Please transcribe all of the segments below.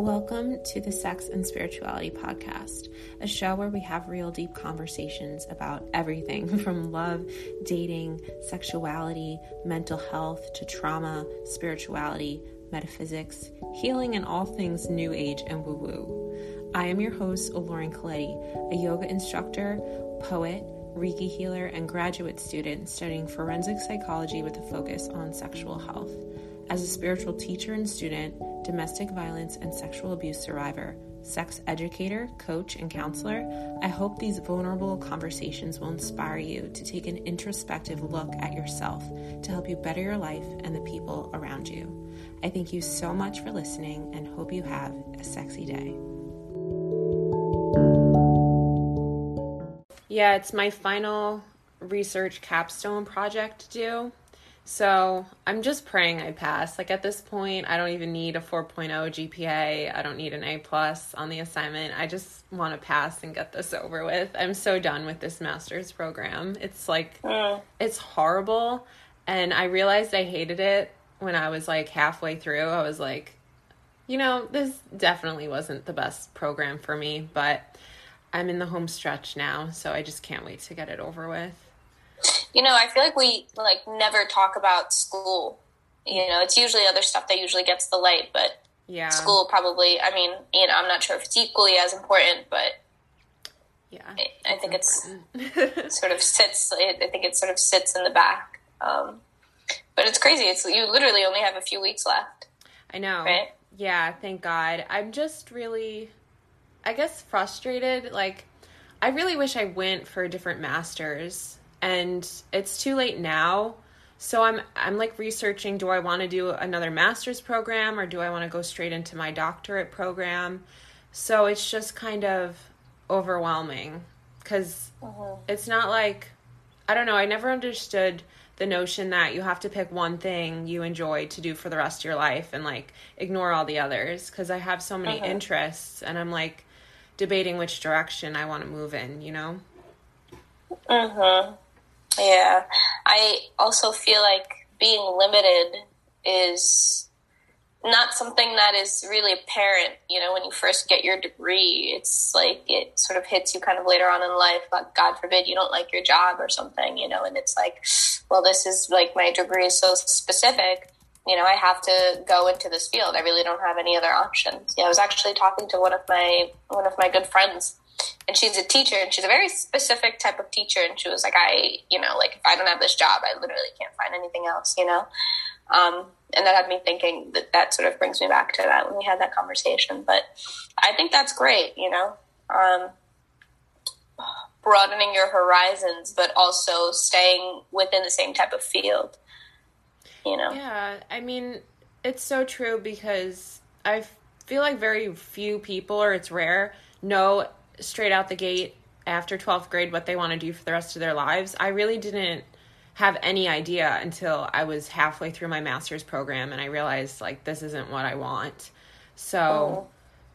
Welcome to the Sex and Spirituality Podcast, a show where we have real deep conversations about everything from love, dating, sexuality, mental health to trauma, spirituality, metaphysics, healing, and all things new age and woo woo. I am your host, Lauren Colletti, a yoga instructor, poet, Reiki healer, and graduate student studying forensic psychology with a focus on sexual health. As a spiritual teacher and student, domestic violence and sexual abuse survivor, sex educator, coach, and counselor, I hope these vulnerable conversations will inspire you to take an introspective look at yourself to help you better your life and the people around you. I thank you so much for listening and hope you have a sexy day. Yeah, it's my final research capstone project do. So I'm just praying I pass. Like at this point, I don't even need a 4.0 GPA. I don't need an A plus on the assignment. I just want to pass and get this over with. I'm so done with this master's program. It's like mm. it's horrible, and I realized I hated it when I was like halfway through. I was like, you know, this definitely wasn't the best program for me, but I'm in the home stretch now, so I just can't wait to get it over with. You know, I feel like we like never talk about school. You know, it's usually other stuff that usually gets the light, but yeah, school probably. I mean, you know, I'm not sure if it's equally as important, but yeah, I, I think it's sort of sits. I think it sort of sits in the back. Um, but it's crazy. It's you literally only have a few weeks left. I know. Right? Yeah, thank God. I'm just really, I guess, frustrated. Like, I really wish I went for a different masters and it's too late now. So I'm I'm like researching do I want to do another master's program or do I want to go straight into my doctorate program? So it's just kind of overwhelming cuz uh-huh. it's not like I don't know, I never understood the notion that you have to pick one thing you enjoy to do for the rest of your life and like ignore all the others because I have so many uh-huh. interests and I'm like debating which direction I want to move in, you know? Mhm. Yeah. I also feel like being limited is not something that is really apparent, you know, when you first get your degree. It's like it sort of hits you kind of later on in life, but God forbid you don't like your job or something, you know, and it's like, well, this is like my degree is so specific, you know, I have to go into this field. I really don't have any other options. Yeah, I was actually talking to one of my one of my good friends and she's a teacher and she's a very specific type of teacher and she was like i you know like if i don't have this job i literally can't find anything else you know? Um, and that had me thinking that that sort of brings me back to that when we had that conversation but i think that's great you know? Um, broadening your horizons but also staying within the same type of field you know? Yeah i mean it's so true because i feel like very few people or it's rare know straight out the gate after 12th grade what they want to do for the rest of their lives. I really didn't have any idea until I was halfway through my master's program and I realized like this isn't what I want. So oh.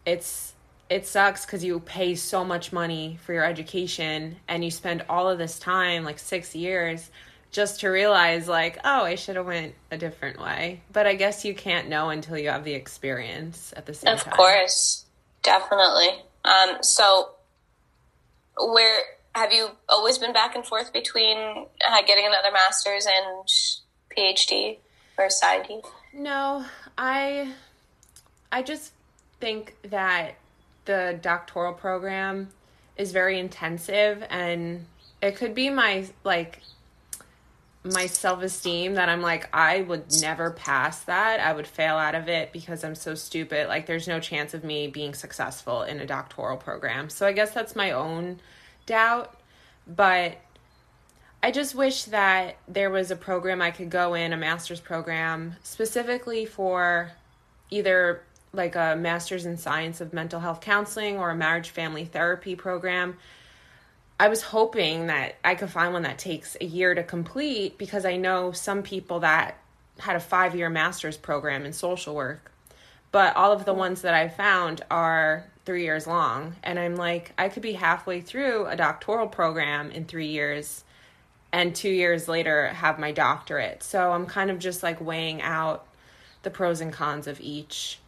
it's it sucks cuz you pay so much money for your education and you spend all of this time like 6 years just to realize like oh I should have went a different way. But I guess you can't know until you have the experience at the same of time. Of course. Definitely. Um so where have you always been back and forth between uh, getting another master's and PhD or PsyD? No, I I just think that the doctoral program is very intensive and it could be my like my self-esteem that I'm like I would never pass that. I would fail out of it because I'm so stupid. Like there's no chance of me being successful in a doctoral program. So I guess that's my own doubt, but I just wish that there was a program I could go in, a master's program specifically for either like a master's in science of mental health counseling or a marriage family therapy program. I was hoping that I could find one that takes a year to complete because I know some people that had a five year master's program in social work. But all of the ones that I found are three years long. And I'm like, I could be halfway through a doctoral program in three years and two years later have my doctorate. So I'm kind of just like weighing out the pros and cons of each.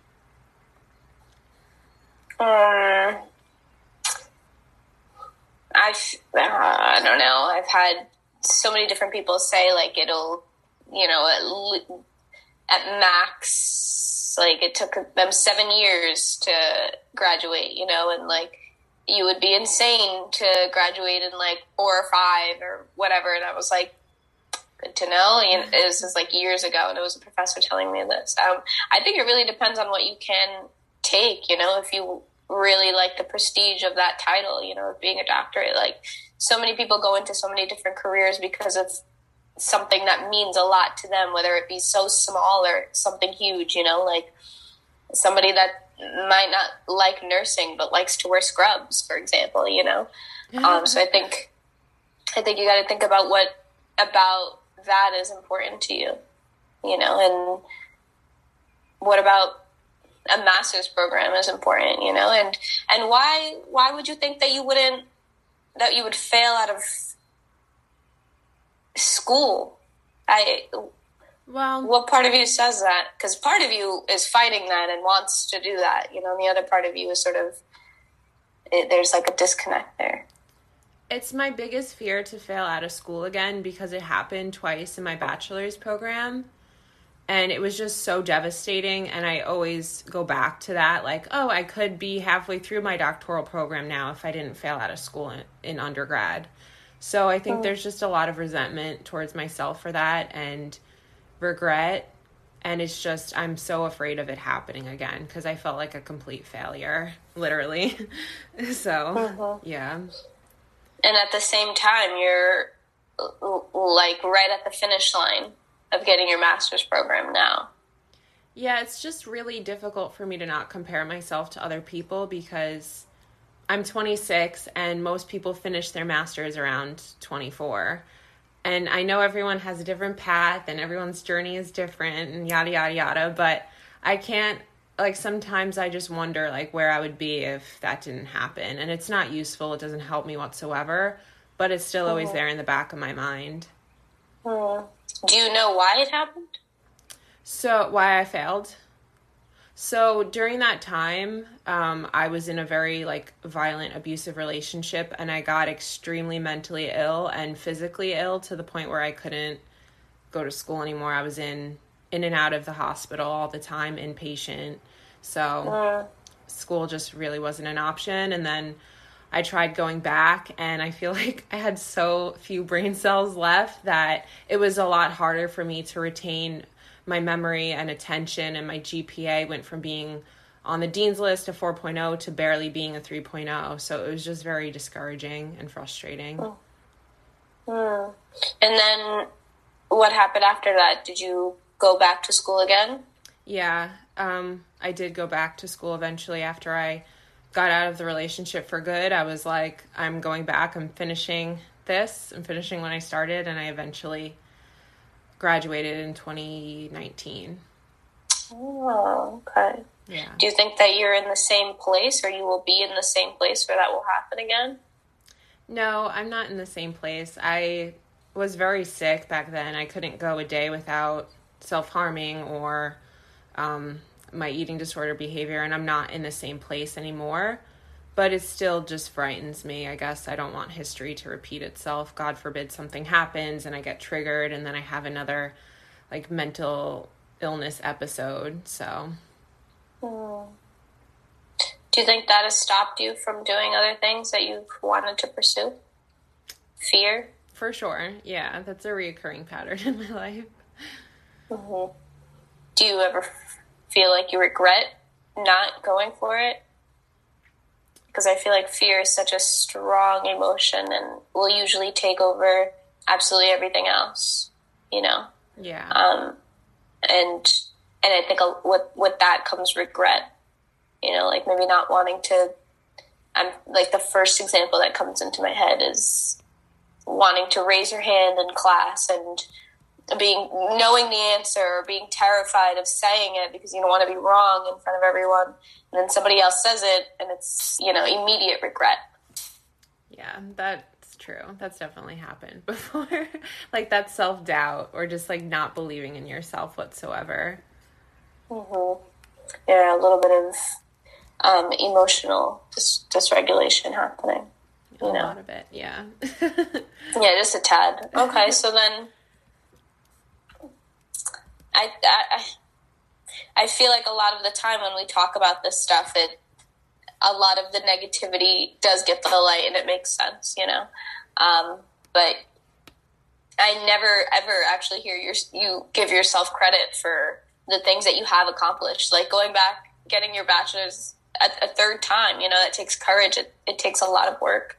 Um, I've uh, I don't know. I've had so many different people say like it'll, you know, at, at max, like it took them seven years to graduate, you know, and like you would be insane to graduate in like four or five or whatever. And I was like, good to know. It was just like years ago, and it was a professor telling me this. Um, I think it really depends on what you can take. You know, if you really like the prestige of that title, you know, of being a doctorate, like so many people go into so many different careers because of something that means a lot to them, whether it be so small or something huge. You know, like somebody that might not like nursing but likes to wear scrubs, for example. You know, um, so I think I think you got to think about what about that is important to you, you know, and what about a master's program is important, you know, and and why why would you think that you wouldn't that you would fail out of school? I well, what part of you says that? Because part of you is fighting that and wants to do that, you know, and the other part of you is sort of it, there's like a disconnect there. It's my biggest fear to fail out of school again because it happened twice in my bachelor's program. And it was just so devastating. And I always go back to that like, oh, I could be halfway through my doctoral program now if I didn't fail out of school in, in undergrad. So I think oh. there's just a lot of resentment towards myself for that and regret. And it's just, I'm so afraid of it happening again because I felt like a complete failure, literally. so, uh-huh. yeah and at the same time you're like right at the finish line of getting your master's program now yeah it's just really difficult for me to not compare myself to other people because i'm 26 and most people finish their masters around 24 and i know everyone has a different path and everyone's journey is different and yada yada yada but i can't like sometimes I just wonder like where I would be if that didn't happen. And it's not useful, it doesn't help me whatsoever, but it's still always mm-hmm. there in the back of my mind. Mm. Do you know why it happened? So, why I failed? So, during that time, um, I was in a very like violent abusive relationship and I got extremely mentally ill and physically ill to the point where I couldn't go to school anymore. I was in in and out of the hospital all the time, inpatient. So uh. school just really wasn't an option. And then I tried going back, and I feel like I had so few brain cells left that it was a lot harder for me to retain my memory and attention. And my GPA went from being on the dean's list to 4.0 to barely being a 3.0. So it was just very discouraging and frustrating. Oh. Hmm. And then what happened after that? Did you go back to school again? Yeah, um, I did go back to school eventually after I got out of the relationship for good. I was like, I'm going back. I'm finishing this. I'm finishing when I started, and I eventually graduated in 2019. Oh, okay. Yeah. Do you think that you're in the same place, or you will be in the same place where that will happen again? No, I'm not in the same place. I was very sick back then. I couldn't go a day without self harming or um, my eating disorder behavior, and I'm not in the same place anymore. But it still just frightens me. I guess I don't want history to repeat itself. God forbid something happens and I get triggered, and then I have another like mental illness episode. So. Hmm. Do you think that has stopped you from doing other things that you've wanted to pursue? Fear? For sure. Yeah, that's a reoccurring pattern in my life. Mm-hmm. Do you ever feel like you regret not going for it? Because I feel like fear is such a strong emotion and will usually take over absolutely everything else, you know? Yeah. Um, and and I think with with that comes regret, you know, like maybe not wanting to. I'm like the first example that comes into my head is wanting to raise your hand in class and being knowing the answer being terrified of saying it because you don't want to be wrong in front of everyone and then somebody else says it and it's you know immediate regret yeah that's true that's definitely happened before like that self-doubt or just like not believing in yourself whatsoever mm-hmm. yeah a little bit of um, emotional dis- dysregulation happening. You a know? lot of it, yeah. yeah, just a tad. Okay, so then I, I I feel like a lot of the time when we talk about this stuff, it a lot of the negativity does get the light, and it makes sense, you know. Um, but I never ever actually hear your you give yourself credit for the things that you have accomplished, like going back, getting your bachelor's a, a third time. You know, that takes courage. It, it takes a lot of work.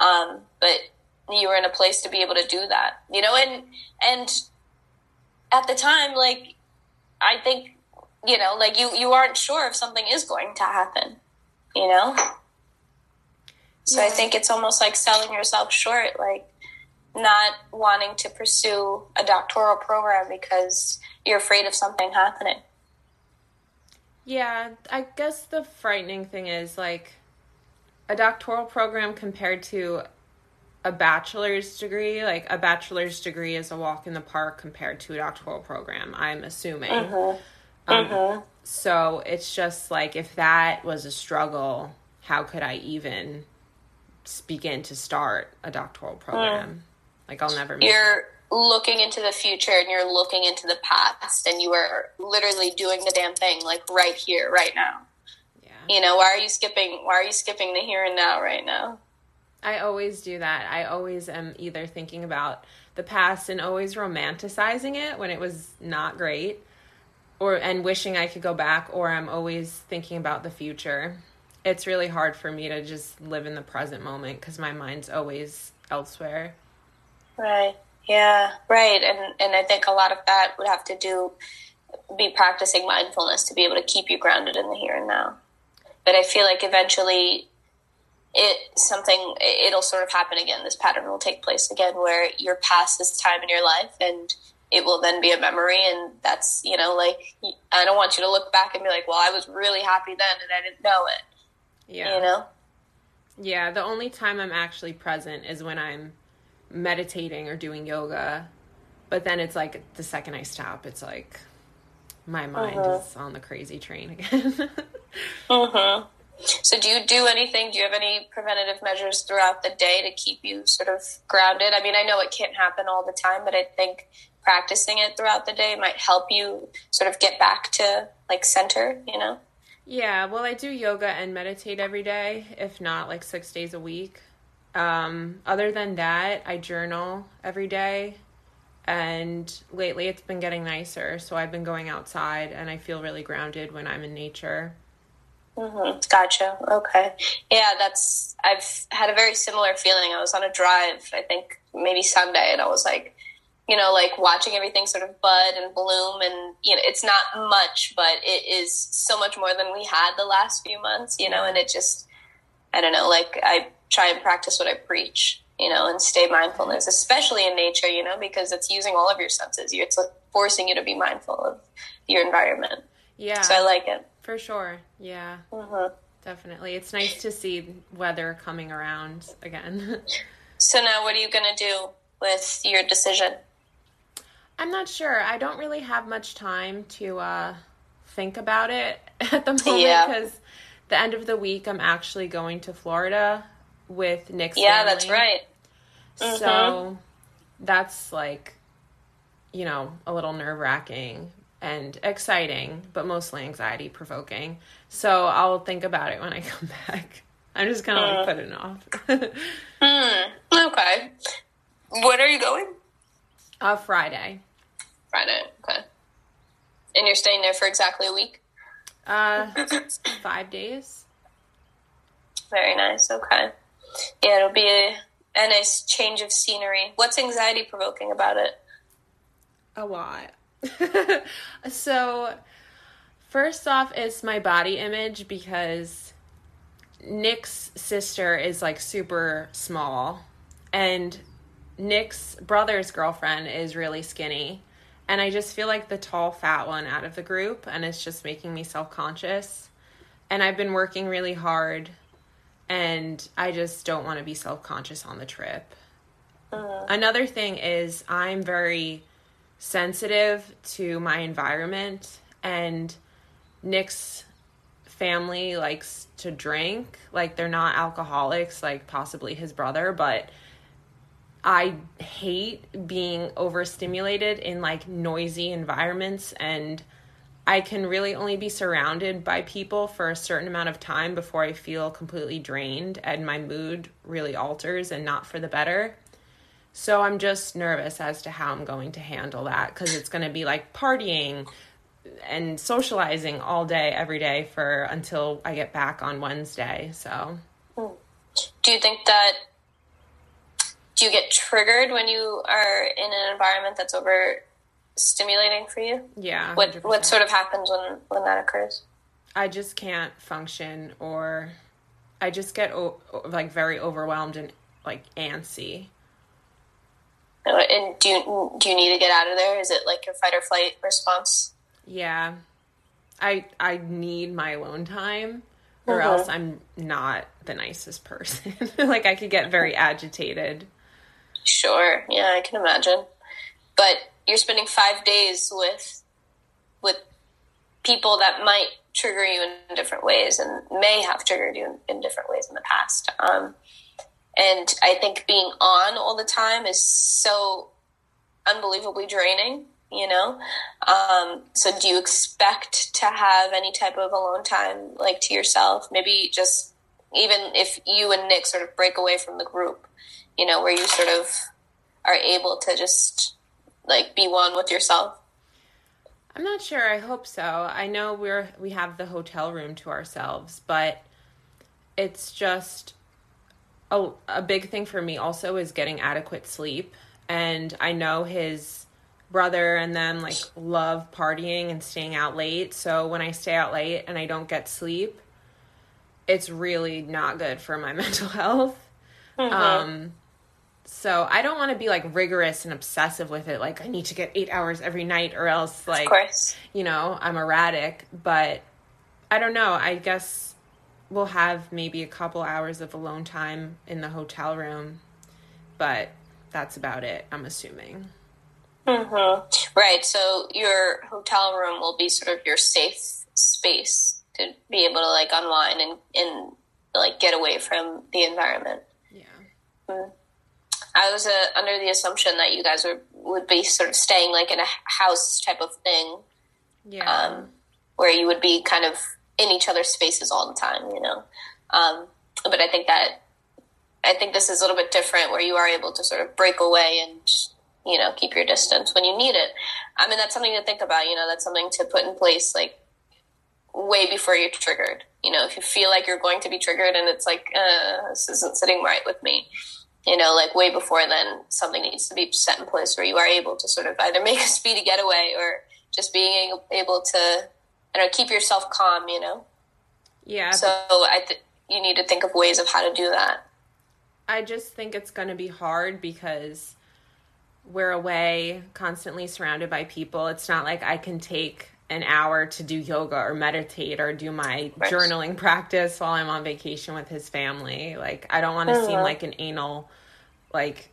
Um, but you were in a place to be able to do that. You know, and and at the time, like I think you know, like you you aren't sure if something is going to happen. You know. So yeah. I think it's almost like selling yourself short, like not wanting to pursue a doctoral program because you're afraid of something happening. Yeah, I guess the frightening thing is like a doctoral program compared to a bachelor's degree. Like a bachelor's degree is a walk in the park compared to a doctoral program, I'm assuming. Uh-huh. Um, uh-huh. So it's just like if that was a struggle, how could I even begin to start a doctoral program? Mm. Like I'll never. You're looking into the future and you're looking into the past and you are literally doing the damn thing like right here right now yeah you know why are you skipping why are you skipping the here and now right now i always do that. I always am either thinking about the past and always romanticizing it when it was not great or and wishing i could go back or i'm always thinking about the future. It's really hard for me to just live in the present moment because my mind's always elsewhere. Right. Yeah, right. And and I think a lot of that would have to do be practicing mindfulness to be able to keep you grounded in the here and now. But I feel like eventually it something it'll sort of happen again. This pattern will take place again where you're past this time in your life and it will then be a memory and that's you know like i don't want you to look back and be like well i was really happy then and i didn't know it yeah you know yeah the only time i'm actually present is when i'm meditating or doing yoga. But then it's like the second I stop, it's like my mind uh-huh. is on the crazy train again. uh-huh. So, do you do anything? Do you have any preventative measures throughout the day to keep you sort of grounded? I mean, I know it can't happen all the time, but I think practicing it throughout the day might help you sort of get back to like center, you know? Yeah, well, I do yoga and meditate every day, if not like six days a week. Um, other than that, I journal every day. And lately it's been getting nicer. So I've been going outside and I feel really grounded when I'm in nature. Mm-hmm. Gotcha. Okay. Yeah, that's, I've had a very similar feeling. I was on a drive, I think maybe Sunday, and I was like, you know, like watching everything sort of bud and bloom. And, you know, it's not much, but it is so much more than we had the last few months, you know, and it just, I don't know, like I try and practice what I preach, you know, and stay mindfulness, especially in nature, you know, because it's using all of your senses. You it's like forcing you to be mindful of your environment. Yeah. So I like it. For sure. Yeah. Mm-hmm. Definitely. It's nice to see weather coming around again. so now what are you going to do with your decision? I'm not sure. I don't really have much time to uh, think about it at the moment because yeah. the end of the week I'm actually going to Florida with Nick's yeah, family. that's right. Mm-hmm. So that's like, you know, a little nerve wracking and exciting, but mostly anxiety provoking. So I'll think about it when I come back. I'm just kind of mm. like putting it off. mm. Okay. When are you going? Uh, Friday. Friday. Okay. And you're staying there for exactly a week? Uh, five days. Very nice. Okay. Yeah, it'll be a, a nice change of scenery. What's anxiety provoking about it? A lot. so, first off, it's my body image because Nick's sister is like super small, and Nick's brother's girlfriend is really skinny. And I just feel like the tall, fat one out of the group, and it's just making me self conscious. And I've been working really hard and I just don't want to be self conscious on the trip. Uh, Another thing is, I'm very sensitive to my environment, and Nick's family likes to drink. Like they're not alcoholics, like possibly his brother, but I hate being overstimulated in like noisy environments and I can really only be surrounded by people for a certain amount of time before I feel completely drained and my mood really alters and not for the better. So I'm just nervous as to how I'm going to handle that because it's going to be like partying and socializing all day, every day for until I get back on Wednesday. So, hmm. do you think that? Do you get triggered when you are in an environment that's over stimulating for you? Yeah. 100%. What What sort of happens when when that occurs? I just can't function, or I just get like very overwhelmed and like antsy. And do you do you need to get out of there? Is it like your fight or flight response? Yeah, I I need my alone time, or mm-hmm. else I'm not the nicest person. like I could get very agitated. Sure. Yeah, I can imagine. But you're spending five days with with people that might trigger you in different ways and may have triggered you in, in different ways in the past. Um, and I think being on all the time is so unbelievably draining, you know? Um, so do you expect to have any type of alone time, like to yourself? Maybe just even if you and Nick sort of break away from the group, you know, where you sort of are able to just like be one with yourself? I'm not sure. I hope so. I know we're we have the hotel room to ourselves, but it's just a, a big thing for me also is getting adequate sleep. And I know his brother and them like love partying and staying out late. So when I stay out late and I don't get sleep, it's really not good for my mental health. Mm-hmm. Um, so I don't want to be like rigorous and obsessive with it. Like I need to get eight hours every night, or else like you know I'm erratic. But I don't know. I guess we'll have maybe a couple hours of alone time in the hotel room, but that's about it, I'm assuming. Mm-hmm. Right. So your hotel room will be sort of your safe space to be able to like unwind and, and like get away from the environment. Yeah. Mm. I was uh, under the assumption that you guys were would be sort of staying like in a house type of thing. Yeah. Um, where you would be kind of in each other's spaces all the time, you know. Um, but I think that I think this is a little bit different, where you are able to sort of break away and you know keep your distance when you need it. I mean, that's something to think about. You know, that's something to put in place like way before you're triggered. You know, if you feel like you're going to be triggered and it's like uh, this isn't sitting right with me, you know, like way before then, something needs to be set in place where you are able to sort of either make a speedy getaway or just being able to Don't know, keep yourself calm, you know? Yeah. So I th- you need to think of ways of how to do that. I just think it's going to be hard because we're away, constantly surrounded by people. It's not like I can take an hour to do yoga or meditate or do my journaling practice while I'm on vacation with his family. Like I don't want to mm-hmm. seem like an anal like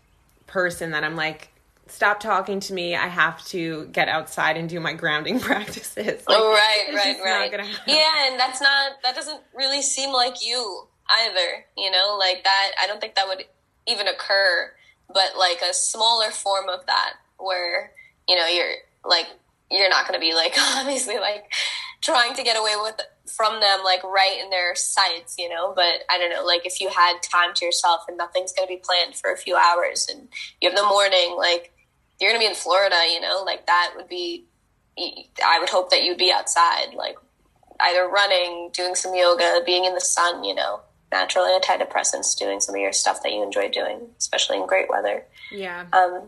person that I'm like stop talking to me. I have to get outside and do my grounding practices. Like, oh, right, right, right. Yeah, and that's not, that doesn't really seem like you either, you know, like that. I don't think that would even occur, but like a smaller form of that where, you know, you're like, you're not going to be like, obviously, like trying to get away with from them, like right in their sights, you know. But I don't know, like if you had time to yourself and nothing's going to be planned for a few hours and you have the morning, like you're going to be in Florida, you know, like that would be, I would hope that you'd be outside, like either running, doing some yoga, being in the sun, you know, natural antidepressants, doing some of your stuff that you enjoy doing, especially in great weather. Yeah. Um,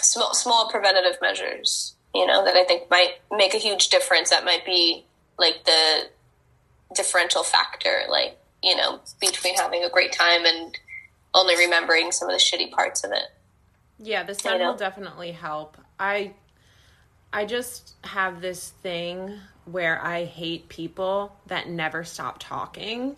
small, small preventative measures, you know, that I think might make a huge difference. That might be like the differential factor, like, you know, between having a great time and only remembering some of the shitty parts of it. Yeah, the sun will uh, definitely help. I I just have this thing where I hate people that never stop talking.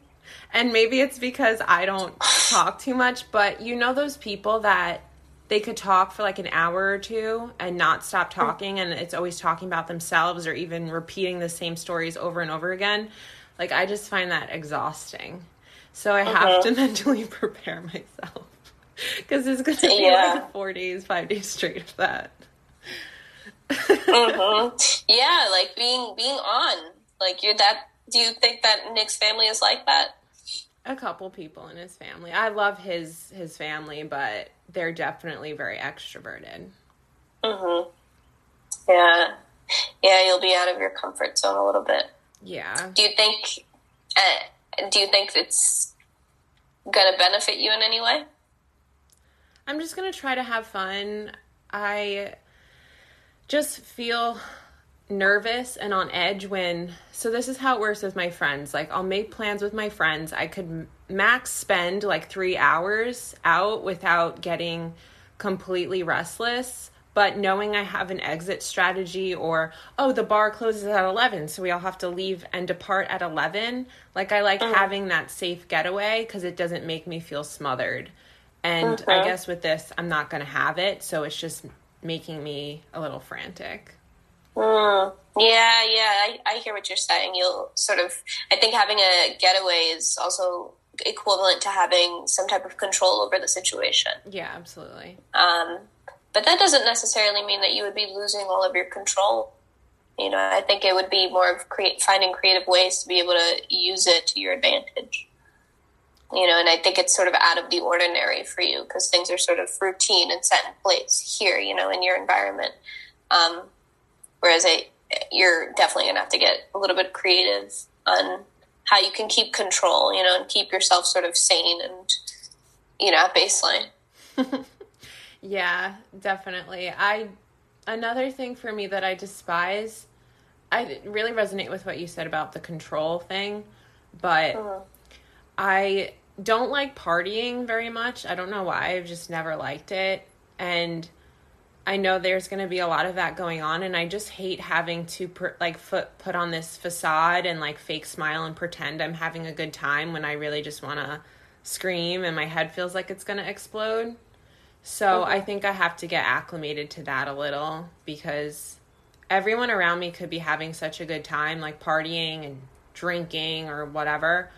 And maybe it's because I don't talk too much, but you know those people that they could talk for like an hour or two and not stop oh. talking and it's always talking about themselves or even repeating the same stories over and over again. Like I just find that exhausting. So I have uh-huh. to mentally prepare myself because it's going to be Yeah. like four days, five days straight of that. hmm Yeah, like being being on. Like you're that. Do you think that Nick's family is like that? A couple people in his family. I love his his family, but they're definitely very extroverted. hmm Yeah, yeah. You'll be out of your comfort zone a little bit. Yeah. Do you think? Uh, do you think it's gonna benefit you in any way? I'm just going to try to have fun. I just feel nervous and on edge when so this is how it works with my friends. Like i'll make plans with my friends. I could max spend like three hours out without getting completely restless but knowing i have an exit strategy or oh the bar closes at 11 so we all have to leave and depart at 11 like i like uh-huh. having that safe getaway because it doesn't make me feel smothered and i guess with this i'm not going to have it so it's just making me a little frantic Mm, yeah, yeah, I, I hear what you're saying. You'll sort of, I think having a getaway is also equivalent to having some type of control over the situation. yeah absolutely Um, but that doesn't necessarily mean that you would be losing all of your control. You know, I think it would be more of create, finding creative ways to be able to use it to your advantage. You know, and I think it's sort of out of the ordinary for you because things are sort of routine and set in place here, you know, in your environment. Um, whereas I, you're definitely going to have to get a little bit creative on how you can keep control, you know, and keep yourself sort of sane and, you know, at baseline. Yeah, definitely. I another thing for me that I despise I really resonate with what you said about the control thing, but I don't like partying very much. I don't know why. I've just never liked it. And I know there's going to be a lot of that going on and I just hate having to per, like foot, put on this facade and like fake smile and pretend I'm having a good time when I really just want to scream and my head feels like it's going to explode. So I think I have to get acclimated to that a little because everyone around me could be having such a good time, like partying and drinking or whatever,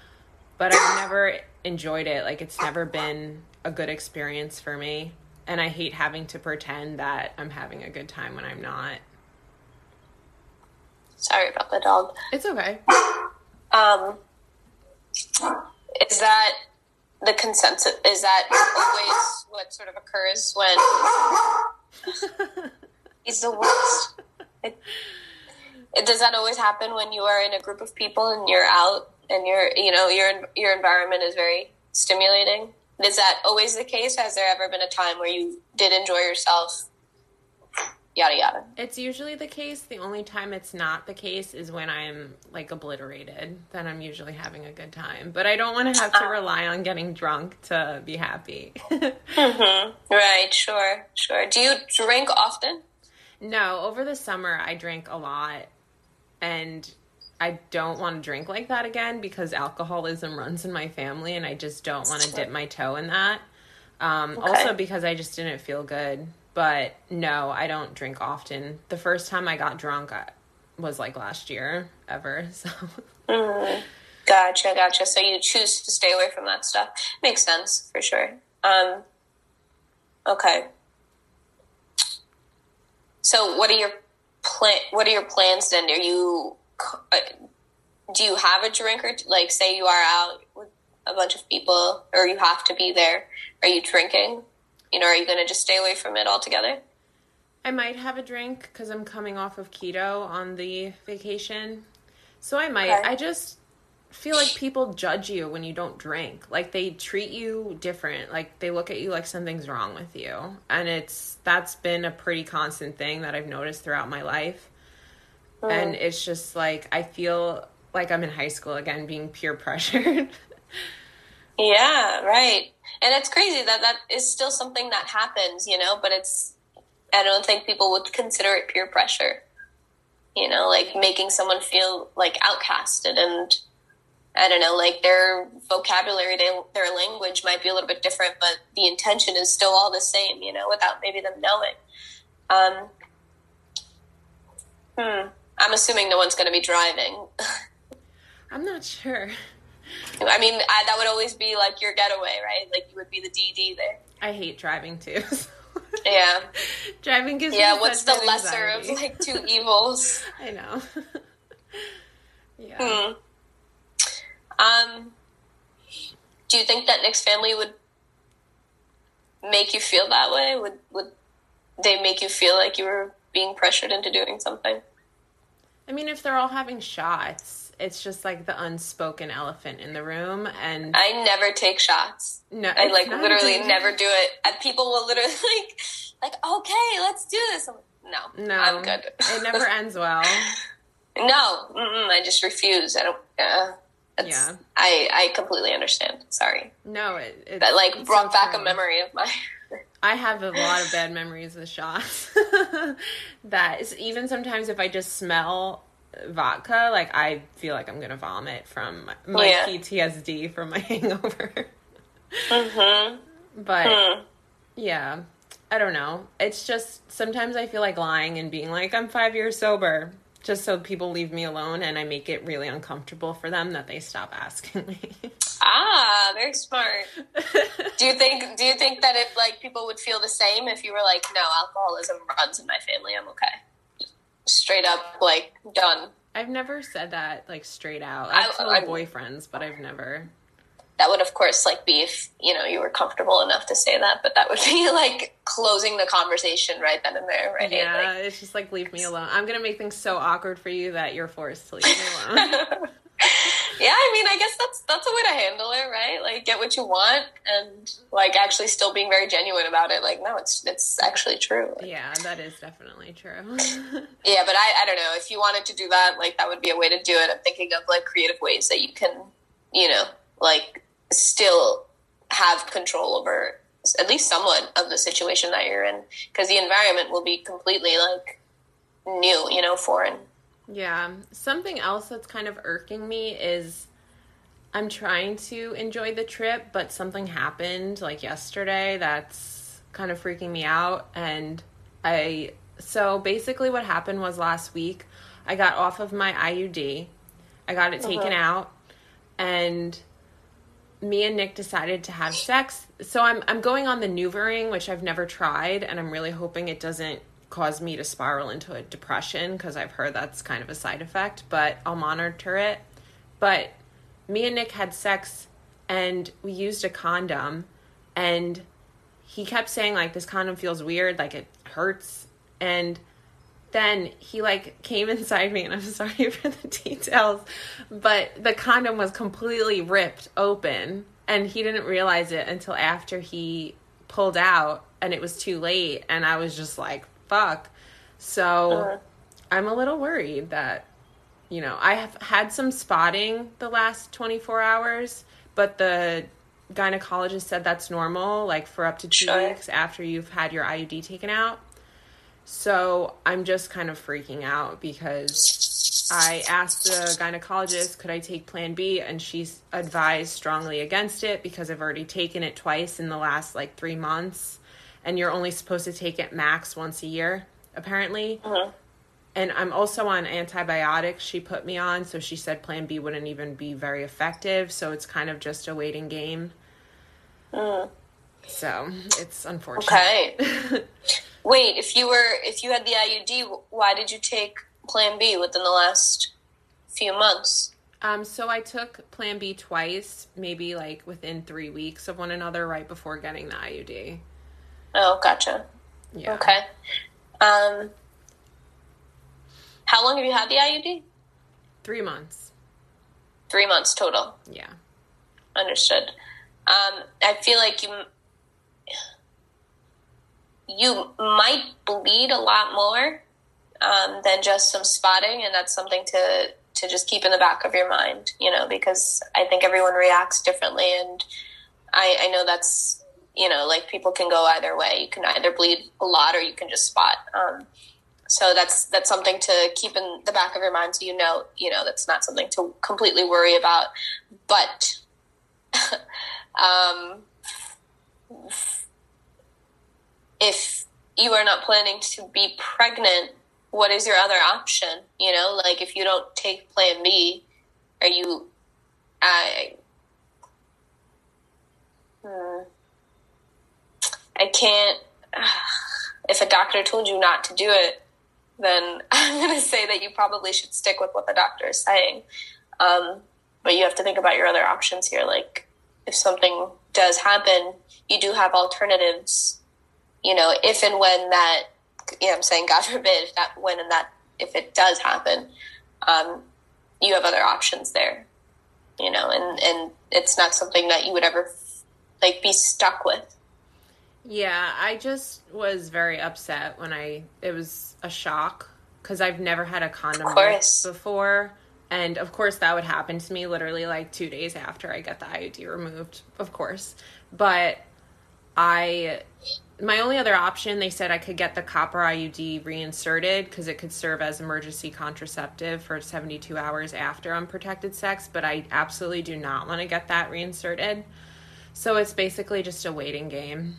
but I've never enjoyed it. Like it's never been a good experience for me. And I hate having to pretend that I'm having a good time when I'm not. Sorry about the dog. It's okay. Um, is that the consensus? Is that always what sort of occurs when he's the worst? It, it- does that always happen when you are in a group of people and you're out and you're you know your your environment is very stimulating? Is that always the case? Has there ever been a time where you did enjoy yourself? Yada yada. It's usually the case. The only time it's not the case is when I'm like obliterated. Then I'm usually having a good time. But I don't want to have to ah. rely on getting drunk to be happy. Mm-hmm. Right. Sure. Sure. Do you drink often? no, over the summer I drank a lot and I don't want to drink like that again because alcoholism runs in my family and I just don't want to dip my toe in that. Um, Also because I just didn't feel good. But no, I don't drink often. The first time I got drunk I, was like last year ever. So Gotcha, gotcha. So you choose to stay away from that stuff. Makes sense for sure. Um, okay. So what are your plan? What are your plans then? Are you uh, Uh, do you have a drink or like say you are out with a bunch of people or you have to be there? Are you drinking? You know, are you going to just stay away from it altogether? I might have a drink because I'm coming off of keto on the vacation. So I might. Okay. I just feel like people judge you when you don't drink. Like they treat you different. Like they look at you like something's wrong with you. And it's that's been a pretty constant thing that I've noticed throughout my life. And it's just like I feel like I'm in high school again being peer pressured. Yeah, right. And it's crazy that that is still something that happens, you know, but it's, I don't think people would consider it peer pressure. You know, like making someone feel like outcasted and I don't know, like their vocabulary, they, their language might be a little bit different, but the intention is still all the same, you know, without maybe them knowing. Um, hmm. I'm assuming no one's going to be driving. I'm not sure. I mean, I, that would always be like your getaway, right? Like you would be the DD there. I hate driving too. so- Yeah. driving gives me Yeah. What's the lesser of like two evils? I know. yeah. Hmm. Um, do you think that Nick's family would make you feel that way? Would would they make you feel like you were being pressured into doing something? I mean, if they're all having shots, it's just like the unspoken elephant in the room, and I never take shots. no, I like literally never do it. And people will literally like, like, okay, let's do this. Like, no, No, I'm good. it never ends well. no, I just refuse. I don't. Uh, Yeah. I I completely understand. Sorry, No, it, it's, that like brought so back true. a memory of my. I have a lot of bad memories with shots. that is even sometimes if I just smell vodka, like I feel like I'm gonna vomit from my, Yeah. PTSD from my hangover. hmm but Hmm. yeah, I don't know. It's just sometimes I feel like lying and being like I'm five years sober, just so people leave me alone, and I make it really uncomfortable for them that they stop asking me. Ah, very smart. Do you think? Do you think that if like people would feel the same if you were like, no, alcoholism runs in my family, I'm okay, straight up like done. I've never said that like straight out. I've told I- boyfriends, but I've never. That would, of course, like be if you know you were comfortable enough to say that, but that would be like closing the conversation right then and there, right? Yeah, Like, it's just like leave me alone. I'm gonna make things so awkward for you that you're forced to leave me alone. Yeah, I mean, I guess that's that's a way to handle it, right? Like, get what you want, and like actually still being very genuine about it. Like, no, it's it's actually true. yeah, that is definitely true. Yeah, but I, I don't know. If you wanted to do that, like that would be a way to do it. I'm thinking of like creative ways that you can, you know, like still have control over at least somewhat of the situation that you're in because the environment will be completely like new, you know, foreign. Yeah, something else that's kind of irking me is I'm trying to enjoy the trip, but something happened like yesterday that's kind of freaking me out. And I, so basically, what happened was last week I got off of my IUD, I got it uh-huh. taken out, and me and Nick decided to have sex. So I'm I'm going on the Nuvaring, which I've never tried, and I'm really hoping it doesn't cause me to spiral into a depression because I've heard that's kind of a side effect, but I'll monitor it. But me and Nick had sex and we used a condom and he kept saying like this condom feels weird, like it hurts and then he like came inside me and I'm sorry for the details, but the condom was completely ripped open and he didn't realize it until after he pulled out and it was too late and I was just like fuck. So Uh-huh. I'm a little worried that you know, I have had some spotting the last 24 hours, but the gynecologist said that's normal, like for up to two Sure. weeks after you've had your IUD taken out. So I'm just kind of freaking out because I asked the gynecologist, could I take Plan B? And she's advised strongly against it because I've already taken it twice in the last like three months. And you're only supposed to take it max once a year, apparently. Mhm. And I'm also on antibiotics she put me on. So she said Plan B wouldn't even be very effective. So it's kind of just a waiting game. Mm. So it's unfortunate. Okay. Wait, if you were if you had the IUD, why did you take Plan B within the last few months? Um, so I took Plan B twice, maybe like within three weeks of one another, right before getting the IUD. Oh, gotcha. Yeah. Okay. Um, how long have you had the IUD? Three months. Three months total. Yeah. Understood. Um, I feel like you you might bleed a lot more um, than just some spotting, and that's something to to just keep in the back of your mind. You know, because I think everyone reacts differently, and I, I know that's you know like people can go either way. You can either bleed a lot or you can just spot. Um, so that's that's something to keep in the back of your mind, so you know you know that's not something to completely worry about, but. um, if you are not planning to be pregnant, what is your other option? You know, like if you don't take Plan B, Are you, I, hmm, I can't, if a doctor told you not to do it, then I'm going to say that you probably should stick with what the doctor is saying. Um, but you have to think about your other options here. Like, if something does happen, you do have alternatives. You know, if and when that, I'm saying, God forbid, if that when and that if it does happen, um, you have other options there. You know, and and it's not something that you would ever like be stuck with. Yeah, I just was very upset when I it was a shock because I've never had a condom before. And of course, that would happen to me literally like two days after I get the IUD removed, of course. But I, my only other option, they said I could get the copper IUD reinserted because it could serve as emergency contraceptive for 72 hours after unprotected sex. But I absolutely do not want to get that reinserted. So it's basically just a waiting game.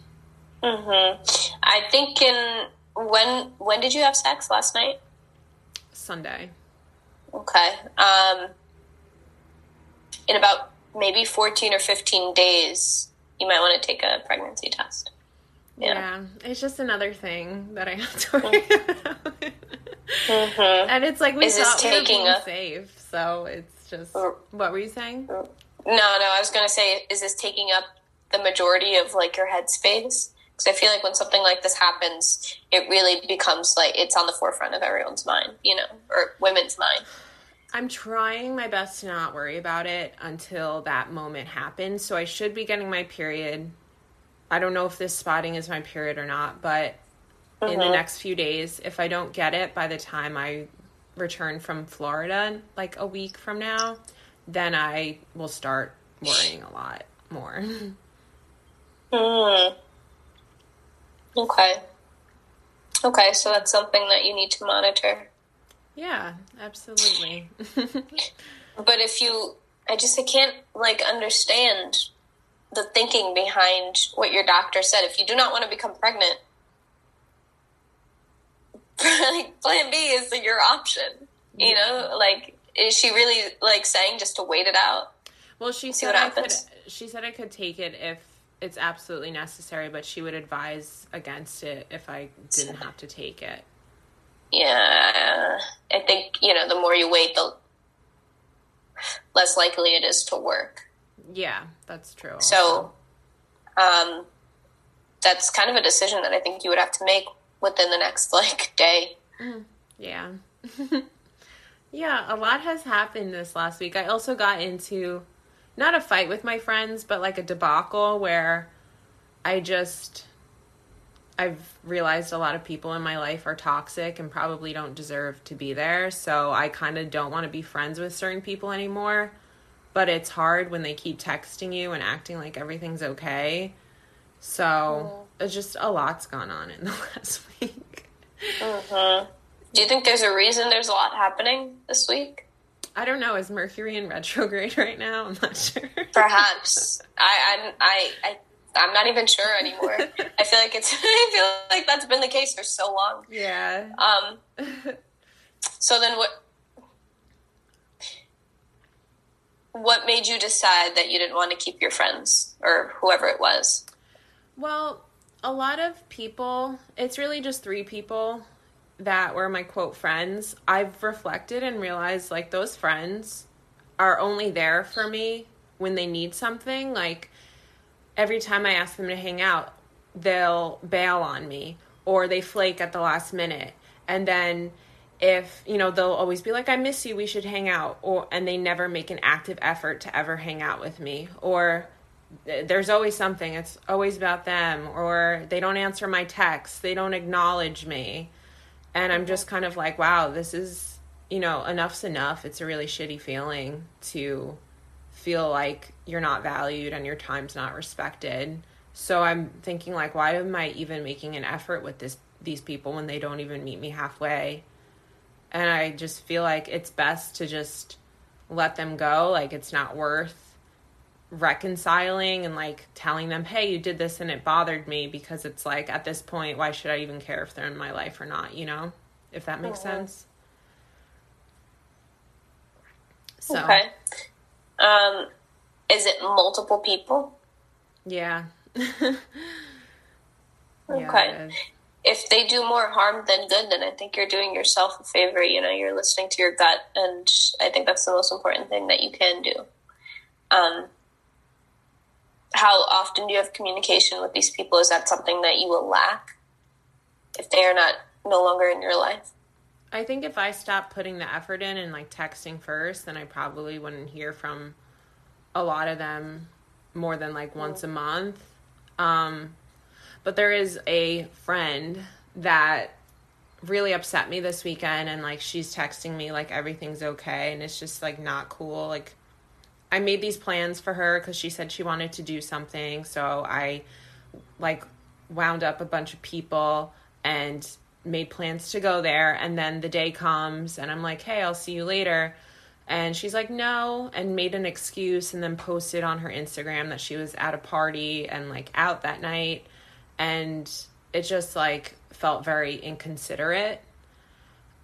Mm-hmm. I think in when when did you have sex last night? Sunday. Okay. Um, in about maybe 14 or 15 days, you might want to take a pregnancy test. Yeah. yeah it's just another thing that I have to worry about. Mm-hmm. And it's like we Is thought we were being a... safe, so it's just. What were you saying? No, no, I was going to say, is this taking up the majority of like your headspace? Because I feel like when something like this happens, it really becomes like it's on the forefront of everyone's mind, you know, or women's mind. I'm trying my best to not worry about it until that moment happens. So I should be getting my period. I don't know if this spotting is my period or not, but in the uh-huh. next few days, if I don't get it by the time I return from Florida, like a week from now, then I will start worrying a lot more. Mm. Okay. Okay, so that's something that you need to monitor. Yeah, absolutely. but if you, I just, I can't like understand the thinking behind what your doctor said. If you do not want to become pregnant, plan B is your option. You yeah. know, like, is she really like saying just to wait it out? Well, she said I could. She said I could take it if it's absolutely necessary, but she would advise against it if I didn't have to take it. Yeah, I think you know the more you wait, the less likely it is to work. Yeah, that's true. So, um, that's kind of a decision that I think you would have to make within the next like day. Mm, yeah. yeah, a lot has happened this last week. I also got into not a fight with my friends, but like a debacle where I just I've realized a lot of people in my life are toxic and probably don't deserve to be there. So I kind of don't want to be friends with certain people anymore. But it's hard when they keep texting you and acting like everything's okay. So it's just a lot's gone on in the last week. Mm-hmm. Do you think there's a reason there's a lot happening this week? I don't know. Is Mercury in retrograde right now? I'm not sure. Perhaps. I, I, I, I'm not even sure anymore. I feel like it's. I feel like that's been the case for so long. Yeah. Um. So then, what? What made you decide that you didn't want to keep your friends or whoever it was? Well, a lot of people. It's really just three people that were my quote friends, I've reflected and realized like those friends are only there for me when they need something. Like every time I ask them to hang out, they'll bail on me or they flake at the last minute. And then if, you know, they'll always be like I miss you, we should hang out or and they never make an active effort to ever hang out with me or there's always something it's always about them or they don't answer my texts they don't acknowledge me and I'm just kind of like, wow, this is, you know, enough's enough. It's a really shitty feeling to feel like you're not valued and your time's not respected. So I'm thinking like why am I even making an effort with this these people when they don't even meet me halfway? And I just feel like it's best to just let them go. Like it's not worth reconciling and like telling them, hey, you did this and it bothered me because it's like at this point, why should I even care if they're in my life or not, you know? If that makes sense. So, Okay. Um, is it multiple people? yeah. Yeah, Okay. If they do more harm than good, then I think you're doing yourself a favor. You know, you're listening to your gut, and I think that's the most important thing that you can do. Um, how often do you have communication with these people? Is that something that you will lack if they are not no longer in your life? I think if I stopped putting the effort in and like texting first, then I probably wouldn't hear from a lot of them more than like once a month. Um, but there is a friend that really upset me this weekend, and like she's texting me like everything's okay, and it's just like not cool. Like I made these plans for her because she said she wanted to do something, so I like wound up a bunch of people and made plans to go there. And then the day comes and I'm like, "Hey, I'll see you later." And she's like, "No," and made an excuse and then posted on her Instagram that she was at a party and like out that night. And it just like felt very inconsiderate.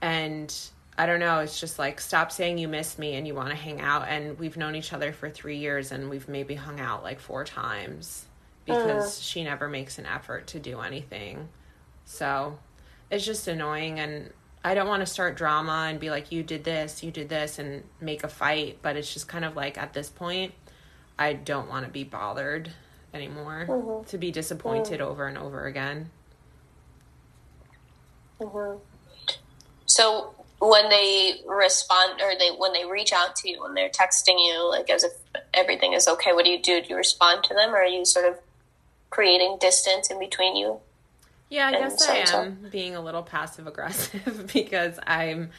And I don't know, it's just like stop saying you miss me and you want to hang out and we've known each other for 3 years and we've maybe hung out like four times because mm. she never makes an effort to do anything. So, it's just annoying and I don't want to start drama and be like you did this, you did this and make a fight, but it's just kind of like at this point I don't want to be bothered anymore mm-hmm. to be disappointed mm. over and over again. Mm-hmm. So when they respond or they when they reach out to you when they're texting you like as if everything is okay, what do you do? Do you respond to them or are you sort of creating distance in between you? Yeah, I guess I so-and-so. am being a little passive aggressive because I'm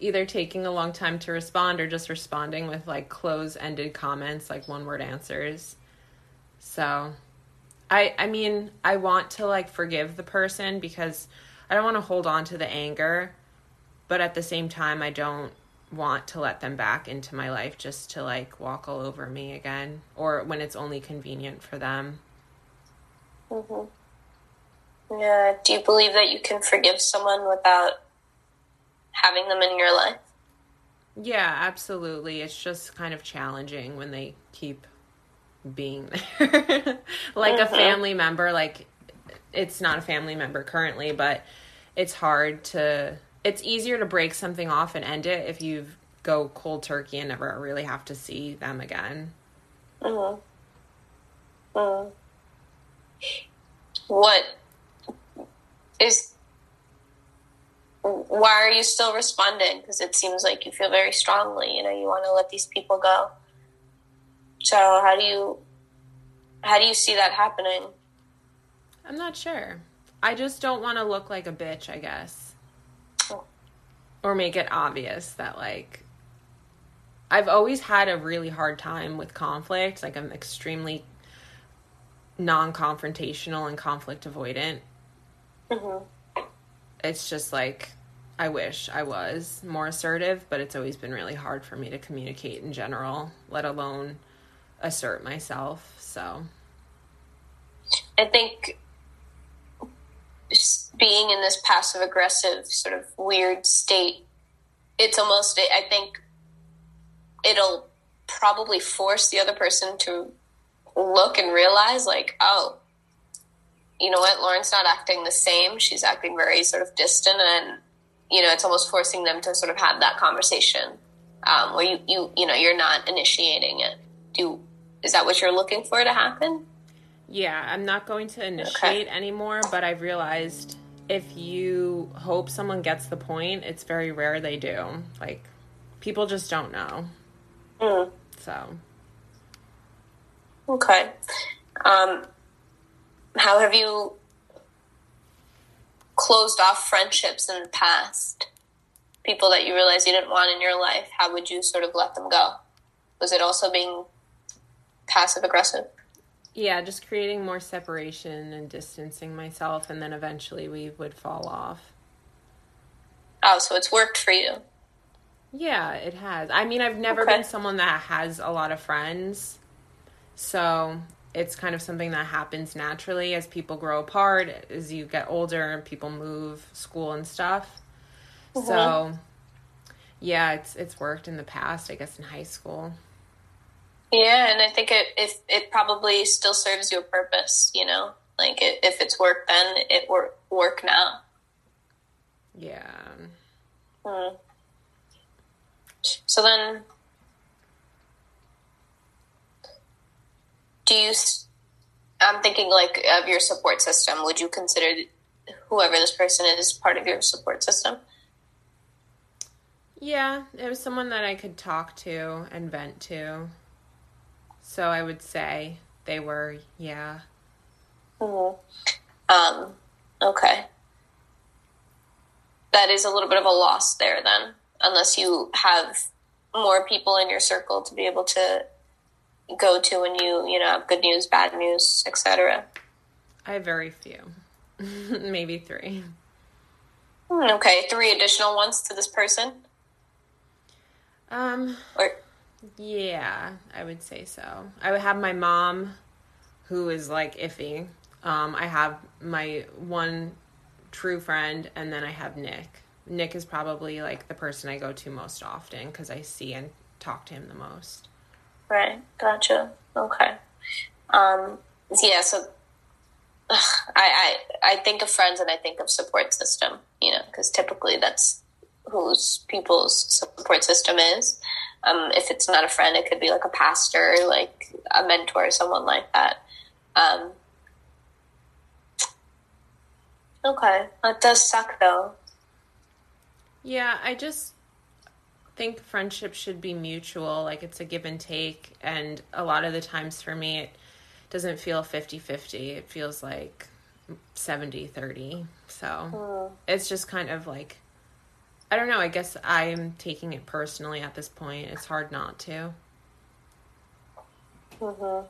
either taking a long time to respond or just responding with like close ended comments, like one word answers. So I I mean, I want to like forgive the person because I don't want to hold on to the anger, but at the same time I don't want to let them back into my life just to like walk all over me again or when it's only convenient for them. Mm-hmm. Yeah. Do you believe that you can forgive someone without having them in your life? Yeah, absolutely. It's just kind of challenging when they keep being there. like a mm-hmm. family member, like it's not a family member currently, but it's hard to it's easier to break something off and end it if you go cold turkey and never really have to see them again. Uh-huh. Uh-huh. What is why are you still responding? Because it seems like you feel very strongly. You know, you want to let these people go. So how do you how do you see that happening? I'm not sure. I just don't want to look like a bitch, I guess. Or make it obvious that, like, I've always had a really hard time with conflict. Like, I'm extremely non confrontational and conflict avoidant. Mm-hmm. It's just like, I wish I was more assertive, but it's always been really hard for me to communicate in general, let alone assert myself. So, I think being in this passive aggressive sort of weird state, it's almost, I think it'll probably force the other person to look and realize, like, oh, you know what, Lauren's not acting the same. She's acting very sort of distant, and, you know, it's almost forcing them to sort of have that conversation um, where you, you, you know, you're not initiating it. Do, is that what you're looking for to happen? Yeah, I'm not going to initiate anymore, but I've realized if you hope someone gets the point, it's very rare they do. Like, people just don't know. Mm. So, Okay. Um, how have you closed off friendships in the past? People that you realized you didn't want in your life, how would you sort of let them go? Was it also being passive aggressive? Yeah, just creating more separation and distancing myself, and then eventually we would fall off. Oh, so it's worked for you. Yeah, it has. I mean, I've never Okay. been someone that has a lot of friends. So it's kind of something that happens naturally as people grow apart, as you get older, and people move, school and stuff. Mm-hmm. So yeah, it's it's worked in the past. I guess in high school. Yeah, and I think it if it probably still serves you a purpose. You know, like it, if it's work then, it work work now. Yeah. Hmm. So then, do you? I'm thinking like of your support system. Would you consider whoever this person is part of your support system? Yeah, it was someone that I could talk to and vent to. So I would say they were, yeah. Mm-hmm. Um, okay. That is a little bit of a loss there then, unless you have more people in your circle to be able to go to when you, you know, have good news, bad news, etc. I have very few. Maybe three. Hmm, okay, three additional ones to this person? Um, or yeah, I would say so. I would have my mom, who is like iffy. Um, I have my one true friend, and then I have Nick. Nick is probably like the person I go to most often because I see and talk to him the most. Right. Gotcha. Okay. Um, yeah. So ugh, I, I I think of friends and I think of support system. You know, because typically that's whose people's support system is. Um, if it's not a friend, it could be like a pastor, like a mentor, someone like that. Um, okay, that does suck though. Yeah, I just think friendship should be mutual, like it's a give and take. And a lot of the times for me, it doesn't feel 50 50. It feels like 70 30. So mm. it's just kind of like I don't know. I guess I'm taking it personally at this point. It's hard not to. Mm-hmm.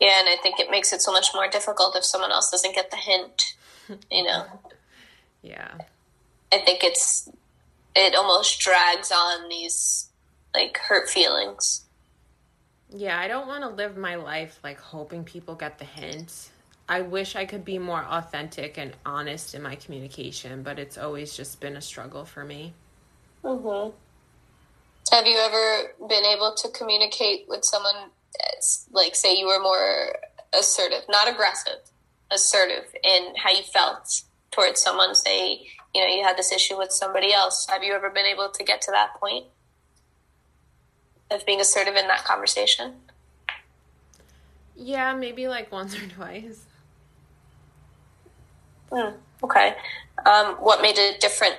Yeah, and I think it makes it so much more difficult if someone else doesn't get the hint. You know. yeah. I think it's it almost drags on these like hurt feelings. Yeah, I don't want to live my life like hoping people get the hint. I wish I could be more authentic and honest in my communication, but it's always just been a struggle for me. Mm-hmm. Have you ever been able to communicate with someone, like, say, you were more assertive, not aggressive, assertive in how you felt towards someone? Say, you know, you had this issue with somebody else. Have you ever been able to get to that point of being assertive in that conversation? Yeah, maybe like once or twice. Mm, okay. Um, what made it different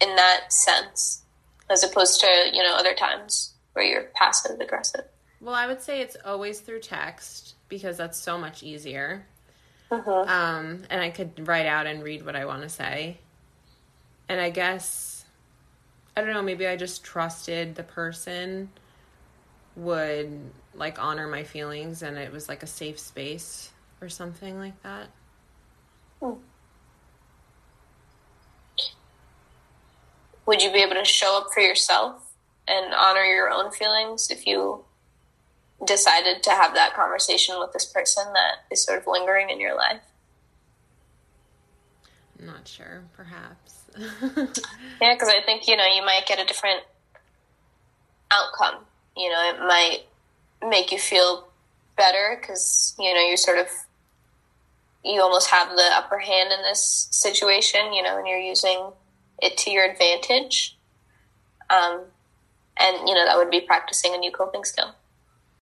in that sense, as opposed to you know other times where you're passive aggressive? Well, I would say it's always through text because that's so much easier. Mm-hmm. Um, and I could write out and read what I want to say. And I guess I don't know. Maybe I just trusted the person would like honor my feelings, and it was like a safe space or something like that. Hmm. Would you be able to show up for yourself and honor your own feelings if you decided to have that conversation with this person that is sort of lingering in your life? I'm not sure, perhaps. yeah, because I think, you know, you might get a different outcome. You know, it might make you feel better because, you know, you're sort of you almost have the upper hand in this situation, you know, and you're using it to your advantage. Um, and, you know, that would be practicing a new coping skill.